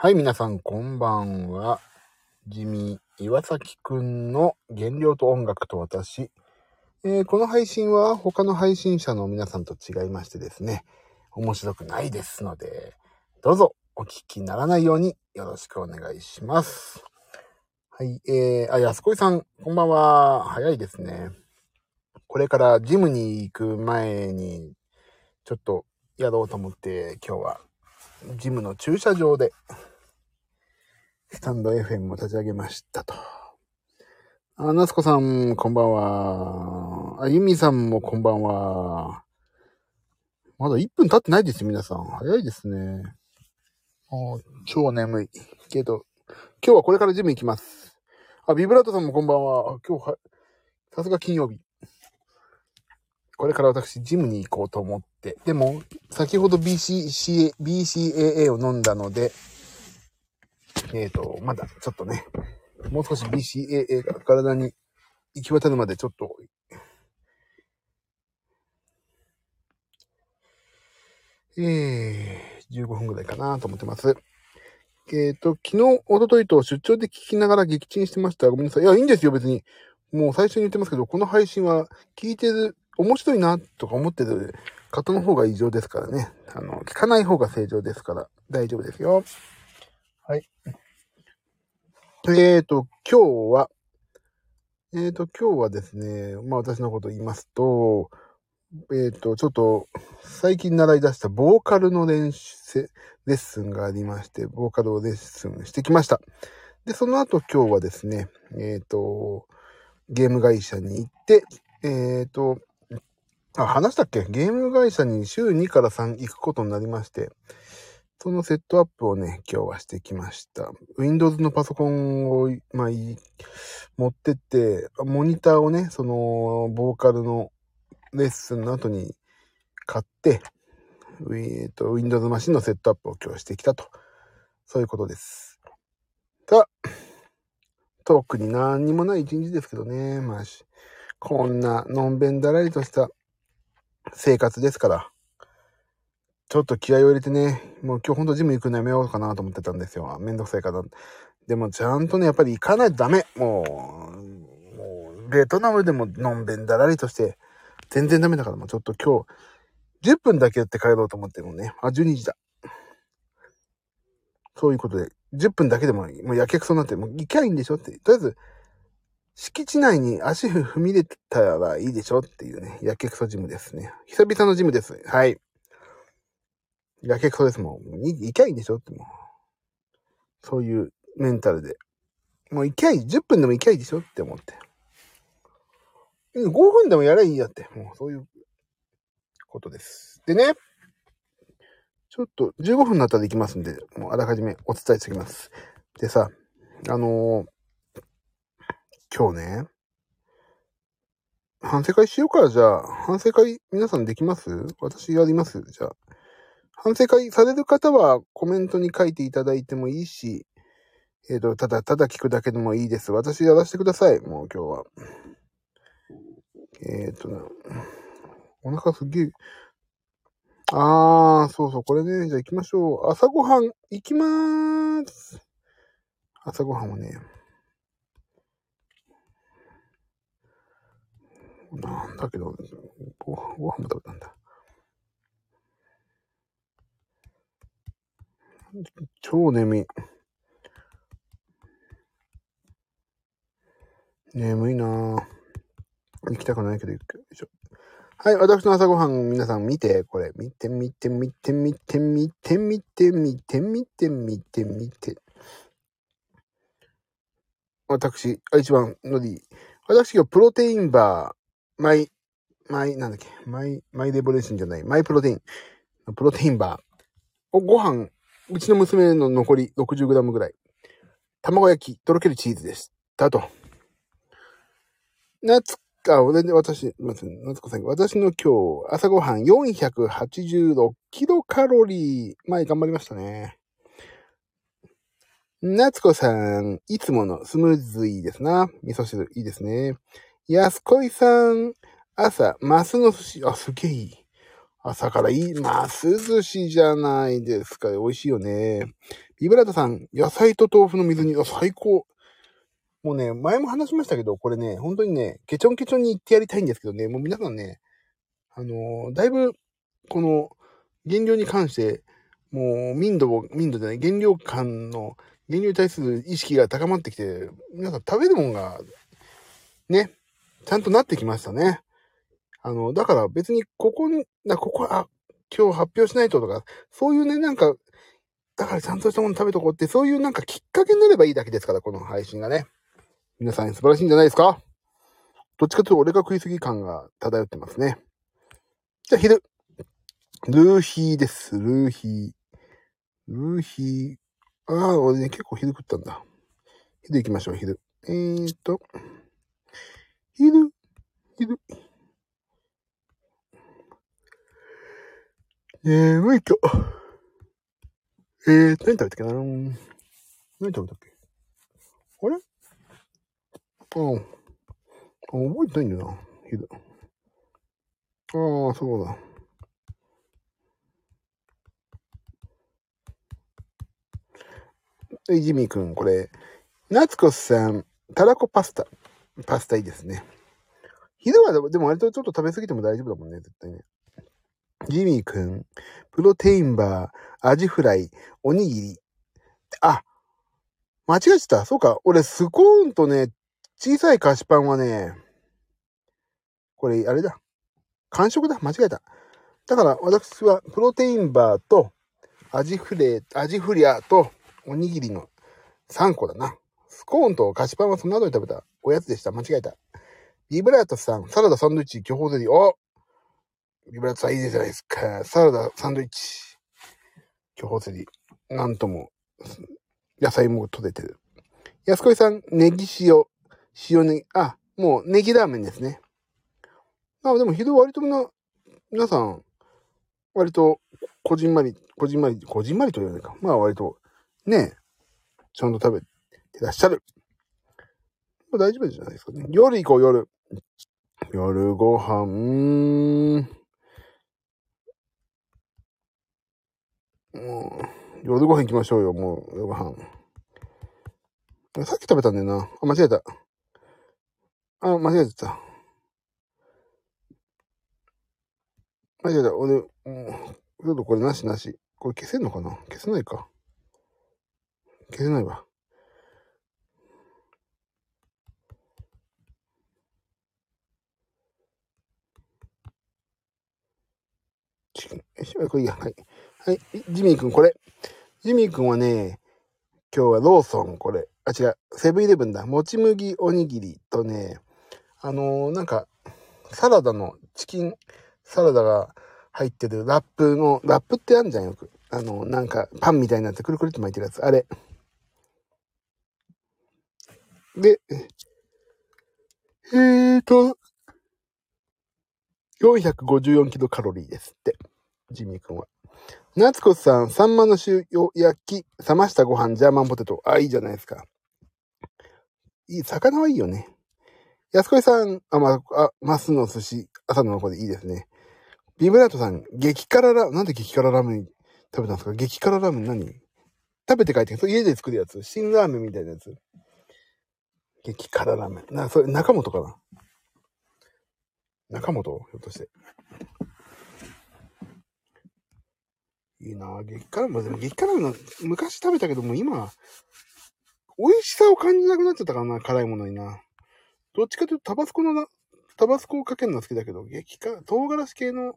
はい、皆さん、こんばんは。地味、岩崎くんの原料と音楽と私。えーこの配信は他の配信者の皆さんと違いましてですね、面白くないですので、どうぞお聞きにならないようによろしくお願いします。はい、えー、あ、安子さん、こんばんは。早いですね。これからジムに行く前に、ちょっとやろうと思って、今日はジムの駐車場で、スタンド FM を立ち上げましたと。あ、夏子さん、こんばんは。あ、ゆみさんもこんばんは。まだ1分経ってないですよ、皆さん。早いですね。あ超眠い。けど、今日はこれからジム行きます。あ、ビブラートさんもこんばんは。今日は、さすが金曜日。これから私、ジムに行こうと思って。でも、先ほど bccbcaa を飲んだので、えっ、と、まだちょっとね、もう少し BCAA が体に行き渡るまでちょっと、えー、15分ぐらいかなと思ってます。えっ、と、昨日、一昨日と出張で聞きながら撃沈してました。ごめんなさい。いや、いいんですよ、別に。もう最初に言ってますけど、この配信は聞いてる、面白いなとか思ってる方の方が異常ですからね。あの、聞かない方が正常ですから、大丈夫ですよ。はい。えーと、今日は、えーと、今日はですね、まあ私のこと言いますと、えーと、ちょっと、最近習い出したボーカルの練習、レッスンがありまして、ボーカルをレッスンしてきました。で、その後今日はですね、えーと、ゲーム会社に行って、えーと、あ、話したっけ？ゲーム会社に週2から3行くことになりまして、そのセットアップをね、今日はしてきました。Windows のパソコンを、まあ、持ってって、モニターをね、その、ボーカルのレッスンの後に買って、ウィえーと Windows マシンのセットアップを今日してきたと。そういうことです。さあ、特に何にもない一日ですけどね。まあ、こんなのんべんだらりとした生活ですから。ちょっと気合を入れてね、もう今日ほんとジム行くのやめようかなと思ってたんですよ。めんどくさいから。でもちゃんとね、やっぱり行かないとダメ。もう、もう、ベトナムでものんべんだらりとして、全然ダメだからもうちょっと今日、10分だけやって帰ろうと思ってるもね、あ、12時だ。そういうことで、10分だけでも、もうやけくそになって、もう行きゃいいんでしょって。とりあえず、敷地内に足踏み入れたらいいでしょっていうね、やけくそジムですね。久々のジムです。はい。やけくそですもん。い行きゃいいんでしょってもう。そういうメンタルで。もう行きゃいい。10分でも行きゃいいでしょって思って。5分でもやればいいやって。もうそういうことです。でね。ちょっと15分になったら行きますんで、もうあらかじめお伝えしておきます。でさ、あのー今日ね、反省会しようから、じゃあ。反省会皆さんできます？私やります？じゃあ。反省会される方はコメントに書いていただいてもいいし、えっ、と、ただただ聞くだけでもいいです。私やらせてください。もう今日は。えっ、とな、お腹すげえ。あー、そうそう、これね。じゃあ行きましょう。朝ごはん、行きまーす。朝ごはんはね、なんだけど、ごご飯も食べたんだ。超眠い。眠いなぁ。行きたくないけど行くよ。はい、私の朝ごはん皆さん見て、これ。見て見て見て見て見て見て見て見て見て見て。私、あ一番のり。私がプロテインバー、マイ、マイ、なんだっけ、マイ、マイレボレーションじゃない、マイプロテイン、プロテインバーをご飯、うちの娘の残り 60g ぐらい。卵焼き、とろけるチーズでしたと。夏か、俺で私、夏子さん、私の今日、朝ごはん486キロカロリー。前頑張りましたね。夏子さん、いつものスムーズいいですな。味噌汁いいですね。安恋さん、朝、マスの寿司、あ、すげえいい。朝からいい、マス寿司じゃないですか。美味しいよね。ビブラートさん、野菜と豆腐の水煮、あ、最高。もうね、前も話しましたけど、これね、本当にね、ケチョンケチョンに言ってやりたいんですけどね、もう皆さんね、あのーだいぶ、この、原料に関して、もう民度を、民度じゃない、原料感の、原料に対する意識が高まってきて、皆さん食べるもんが、ね、ちゃんとなってきましたね。あの、だから別にここに、なここ、あ、今日発表しないととか、そういうね、なんか、だからちゃんとしたもの食べとこうって、そういうなんかきっかけになればいいだけですから、この配信がね。皆さん素晴らしいんじゃないですか？どっちかというと俺が食いすぎ感が漂ってますね。じゃあ昼。ルーヒーです。ルーヒー。ルーヒー。ああ、俺ね、結構昼食ったんだ。昼行きましょう、昼。えーっと。昼。眠いと。えー、何食べたっけな？何食べたっけ？あれ？うん。あ、覚えてないんだよな、昼。ああ、そうだ。はい、ジミーくん、これ、夏子さん、たらこパスタ。パスタいいですね。昼はでもでも割とちょっと食べ過ぎても大丈夫だもんね、絶対ね。ジミーくん、プロテインバー、アジフライ、おにぎり。あ、間違えてた。そうか。俺、スコーンとね、小さい菓子パンはね、これ、あれだ。完食だ。間違えた。だから、私は、プロテインバーと、アジフレ、アジフリアと、おにぎりの3個だな。スコーンと菓子パンはその後に食べたおやつでした。間違えた。ビブラートさん、サラダ、サンドイッチ、巨峰ゼリー。おビブラートさんいいじゃないですか。サラダ、サンドイッチ、巨峰ゼリ。なんとも、野菜も取れてる。安子さん、ネギ塩、塩ネギ、あ、もうネギラーメンですね。あ、でも昼割とみんな、皆さん、割と、こじんまり、こじんまり、こじんまりと言わないか。まあ割と、ね、ちゃんと食べてらっしゃる。まあ大丈夫じゃないですかね。夜行こう、夜。夜ご飯、うーん。もう、夜ご飯行きましょうよ、もう、夜ご飯。さっき食べたんだよな。あ、間違えた。あ、間違えてた。間違えた。俺、もう、ちょっとこれなしなし。これ消せんのかな？消せないか。消せないわ。ちよしこれいいや。はい。はい。ジミーくん、これ。ジミーくんはね、今日はローソン、これ。あ、違う。セブンイレブンだ。もち麦おにぎりとね、あのーなんか、サラダの、チキンサラダが入ってるラップの、ラップってあるじゃんよく。あのーなんか、パンみたいになってくるくるって巻いてるやつ。あれ。で、えーと、454キロカロリーですって。ジミーくんは。夏子さん、サンマの塩焼き、冷ましたご飯、ジャーマンポテト。あ、いいじゃないですか。いい、魚はいいよね。安子さん、あ、まあ、マスの寿司、朝の子でいいですね。ビブラートさん、激辛ラ、なんで激辛ラーメン食べたんですか？激辛ラーメン何？食べて帰ってきて、家で作るやつ。新ラーメンみたいなやつ。激辛ラーメン。な、それ、中本かな？中本？ひょっとして。いいな激辛も、でも激辛も昔食べたけども今、美味しさを感じなくなっちゃったからな、辛いものにな。どっちかというとタバスコのな、タバスコをかけるのは好きだけど、激辛、唐辛子系の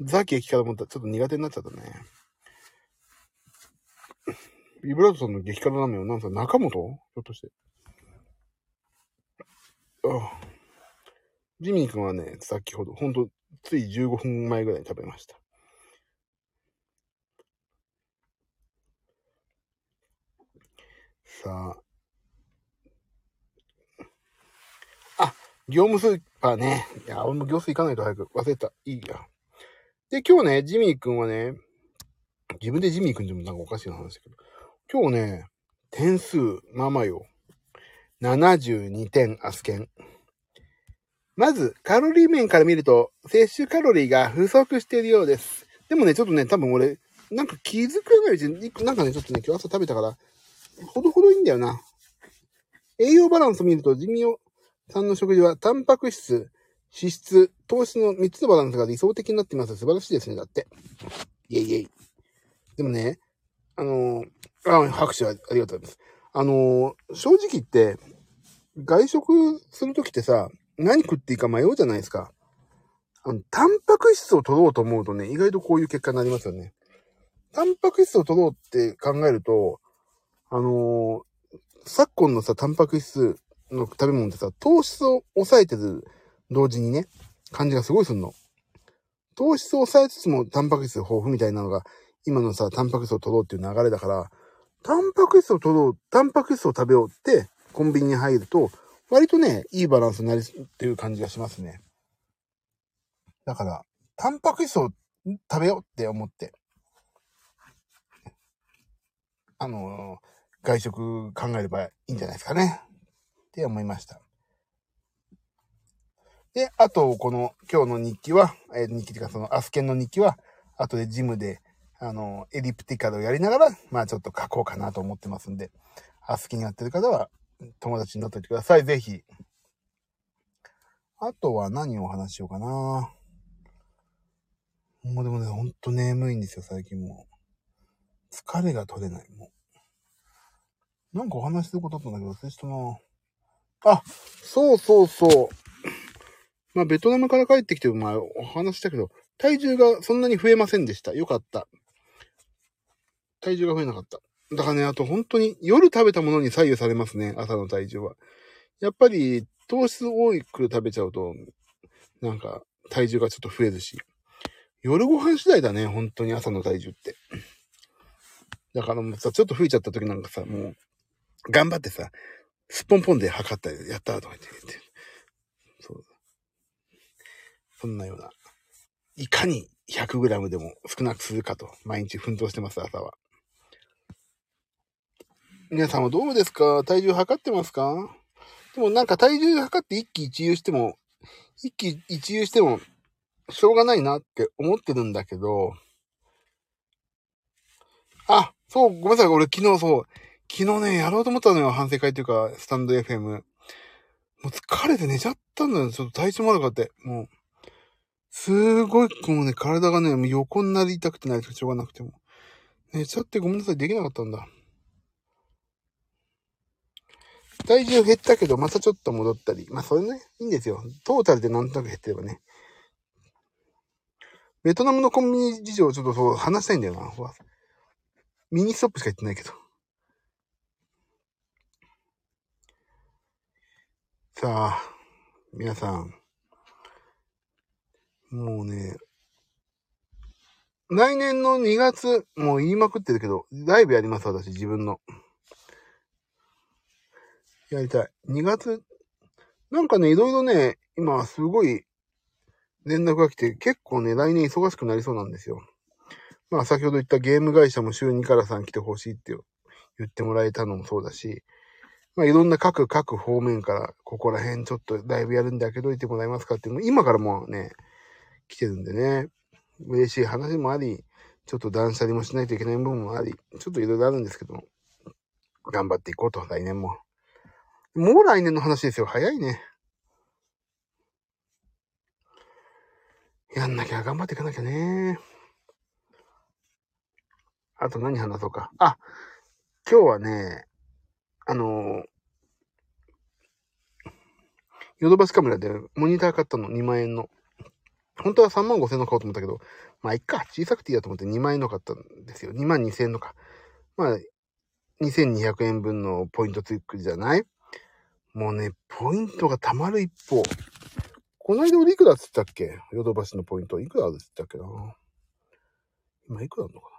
ザ激辛もちょっと苦手になっちゃったね。ビブラートさんの激辛ラーメンはなんか中本？ひょっとして。ああジミー君はね、先ほど、ほんと、つい15分前ぐらいに食べました。さあ。あ、業務スーパーね。いや、俺も業スー行かないと早く忘れた。いいや。で、今日ね、ジミー君はね、自分でジミー君でもなんかおかしいな話だけど、今日ね、点数、まあまよ。72点、アスケン。まず、カロリー面から見ると、摂取カロリーが不足しているようです。でもね、ちょっとね、多分俺、なんか気づくないうちに、なんかね、ちょっとね、今日朝食べたから、ほどほどいいんだよな。栄養バランスを見ると、ジミオさんの食事は、タンパク質、脂質、糖質の3つのバランスが理想的になっています。素晴らしいですね、だって。イェイイェイ。でもね、あのー、あ、拍手ありがとうございます。あのー、正直言って、外食するときってさ、何食っていいか迷うじゃないですか。あの、タンパク質を取ろうと思うとね、意外とこういう結果になりますよね。タンパク質を取ろうって考えると、あのー、昨今のさ、タンパク質の食べ物ってさ、糖質を抑えてる同時にね、感じがすごいすんの。糖質を抑えつつもタンパク質豊富みたいなのが、今のさ、タンパク質を取ろうっていう流れだから、タンパク質を取ろう、タンパク質を食べようって、コンビニに入ると、割とね、いいバランスになるっていう感じがしますね。だから、タンパク質を食べようって思って、あのー、外食考えればいいんじゃないですかね。って思いました。で、あと、この今日の日記は、えー、日記っていうかそのアスケンの日記は、後でジムで、あの、エリプティカルをやりながら、まあちょっと書こうかなと思ってますんで、アスケンやってる方は、友達になっておいてください。ぜひ。あとは何をお話しようかな。もうでもね、ほんと眠いんですよ、最近もう。疲れが取れない、もう。なんかお話しすることあったんだけど、忘れしたな。あ、そうそうそう。まあ、ベトナムから帰ってきて、まあ、お話したけど、体重がそんなに増えませんでした。よかった。体重が増えなかった。だからね、あと本当に夜食べたものに左右されますね、朝の体重は。やっぱり糖質多く食べちゃうと、なんか体重がちょっと増えるし。夜ご飯次第だね、本当に朝の体重って。だからもうさ、ちょっと増えちゃった時なんかさ、もう、頑張ってさ、すっぽんぽんで測ったり、やったとか言って言って。そう。そんなような。いかに 100g でも少なくするかと、毎日奮闘してます、朝は。皆さんはどうですか？体重測ってますか？でもなんか体重測って一喜一憂しても、一喜一憂しても、しょうがないなって思ってるんだけど、あ、そう、ごめんなさい。俺昨日そう、昨日ね、やろうと思ったのよ。反省会っていうか、スタンド FM。もう疲れて寝ちゃったんだよ。ちょっと体調悪かって。もう、すごい、もうね、体がね、もう横になりたくてないとしょうがなくても。寝ちゃってごめんなさい。できなかったんだ。体重減ったけど、またちょっと戻ったり。まあ、それね、いいんですよ。トータルでなんとなく減ってればね。ベトナムのコンビニ事情をちょっとそう話したいんだよな。ミニストップしか行ってないけど。さあ、皆さん。もうね、来年の2月、もう言いまくってるけど、ライブやります、私、自分の。やりたい。2月、なんかね、いろいろね、今すごい連絡が来て、結構ね、来年忙しくなりそうなんですよ。まあ先ほど言ったゲーム会社も週2から3来てほしいって言ってもらえたのもそうだし、まあいろんな各各方面から、ここら辺ちょっとライブやるんで開けといてもらえますかっていう今からもうね、来てるんでね、嬉しい話もあり、ちょっと断捨離もしないといけない部分もあり、ちょっといろいろあるんですけども、頑張っていこうと、来年も。もう来年の話ですよ。早いね。やんなきゃ、頑張っていかなきゃね。あと何話そうか。あ、今日はね、あのヨドバシカメラでモニター買ったの2万円の。本当は3万5千円の買おうと思ったけど、まあ、いっか、小さくていいやと思って2万円の買ったんですよ。2万2千円のか。まあ、2200円分のポイントつくじゃない？もうね、ポイントが貯まる一方。この間俺いくらって言ったっけ？ヨドバシのポイント。いくらって言ったっけな？今いくらあるのかな？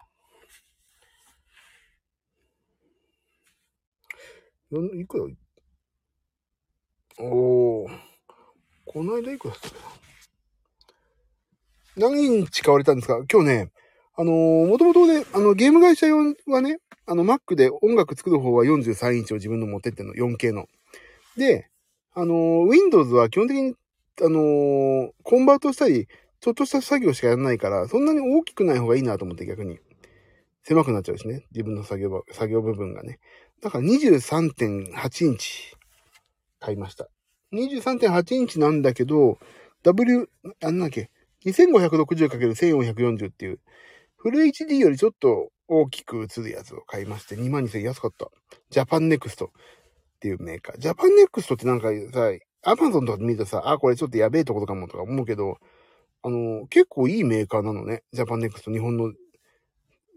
いくら？おー。この間いくらだったっけな？何日買われたんですか今日ね、あのー、もともとね、あの、ゲーム会社用はね、あの、Mac で音楽作る方は43インチを自分の持ってってんの、4K の。で、あの、Windows は基本的に、あの、コンバートしたり、ちょっとした作業しかやらないから、そんなに大きくない方がいいなと思って逆に。狭くなっちゃうしね。自分の作業場、作業部分がね。だから23.8インチ買いました。23.8インチなんだけど、W、あんなっけ、2560×1440 っていう、フル HD よりちょっと大きく映るやつを買いまして、22000安かった。ジャパンネクストっていうメーカー。ジャパンネクストってなんかさ、アマゾンとかで見るとさ、あ、これちょっとやべえところかもとか思うけど、あの、結構いいメーカーなのね。ジャパンネクスト、日本の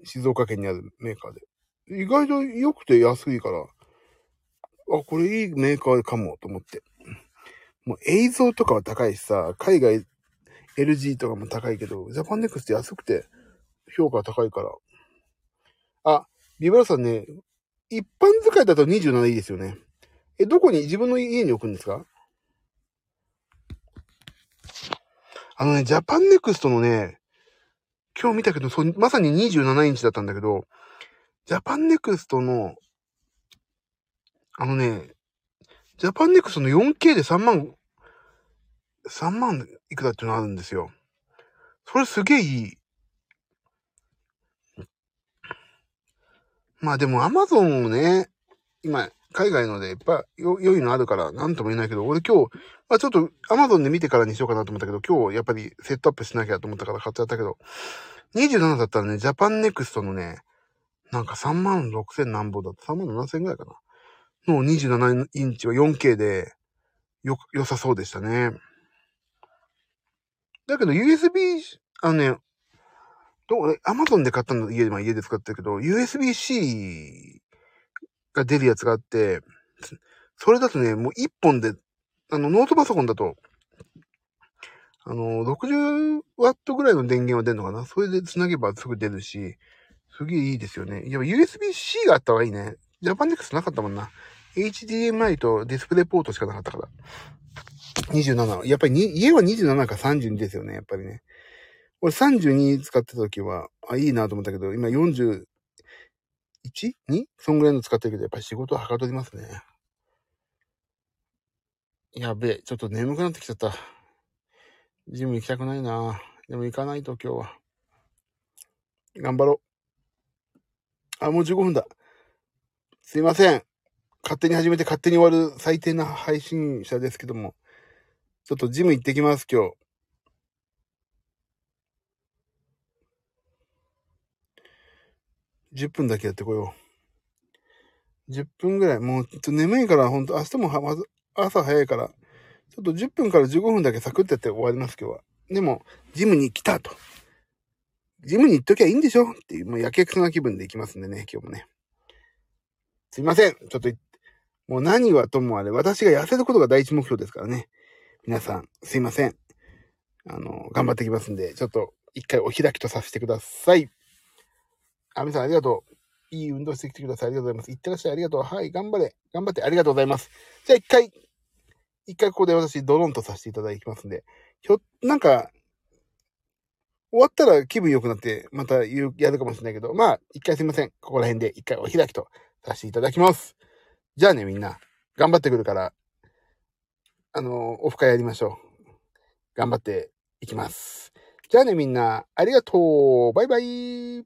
静岡県にあるメーカーで。意外と良くて安いから、あ、これいいメーカーかもと思って。もう EIZO とかは高いしさ、海外 LG とかも高いけど、ジャパンネクスト安くて評価高いから。あ、ビブラさんね、一般使いだと27いいですよね。え、どこに、自分の家に置くんですか？あのね、ジャパンネクストのね、今日見たけど、そまさに27インチだったんだけど、ジャパンネクストの、あのね、ジャパンネクストの 4K で3万、3万いくらっていうのあるんですよ。それすげえいい。まあでも Amazon をね、今、海外のでいっぱい良いのあるから何とも言えないけど、俺今日、まあちょっと Amazon で見てからにしようかなと思ったけど、今日やっぱりセットアップしなきゃと思ったから買っちゃったけど、27だったらね、ジャパンネクストのね、なんか3万6千なんぼだった。3万7千ぐらいかな。の27インチは 4K で、よ、良さそうでしたね。だけど USB、あのね、どう、アマゾンで買ったの家で、まあ家で使ってるけど、USB-C が出るやつがあって、それだとね、もう1本で、あの、ノートパソコンだと、あの、60ワットぐらいの電源は出るのかなそれで繋げばすぐ出るし、すげえいいですよね。やっぱ USB-C があった方がいいね。ジャパンネクスなかったもんな。HDMI とディスプレイポートしかなかったから。27。やっぱり家は27か32ですよね、やっぱりね。俺32使ってた時は、あ、いいなと思ったけど、今 41?2? そんぐらいの使ってるけど、やっぱり仕事ははかどりますね。やべえ、ちょっと眠くなってきちゃった。ジム行きたくないなでも行かないと今日は。頑張ろう。あ、もう15分だ。すいません。勝手に始めて勝手に終わる最低な配信者ですけども。ちょっとジム行ってきます、今日。10分だけやってこよう。10分ぐらい。もうちょっと眠いから、ほんと明日もは朝早いから、ちょっと10分から15分だけサクッとやって終わります、今日は。でも、ジムに来たと。ジムに行っときゃいいんでしょ？っていう、もうやけくそな気分で行きますんでね、今日もね。すいません。ちょっと、もう何はともあれ、私が痩せることが第一目標ですからね。皆さん、すいません。あの、頑張ってきますんで、ちょっと、一回お開きとさせてください。あみさん、ありがとう。いい運動してきてください。ありがとうございます。いってらっしゃい。ありがとう。はい、頑張れ。頑張って、ありがとうございます。じゃあ一回、一回ここで私、ドロンとさせていただきますんで、ひょ、なんか、終わったら気分良くなって、またやるかもしれないけど、まあ、一回すいません。ここら辺で一回お開きとさせていただきます。じゃあね、みんな、頑張ってくるから、あの、オフ会やりましょう。頑張っていきます。じゃあね、みんな、ありがとうバイバイ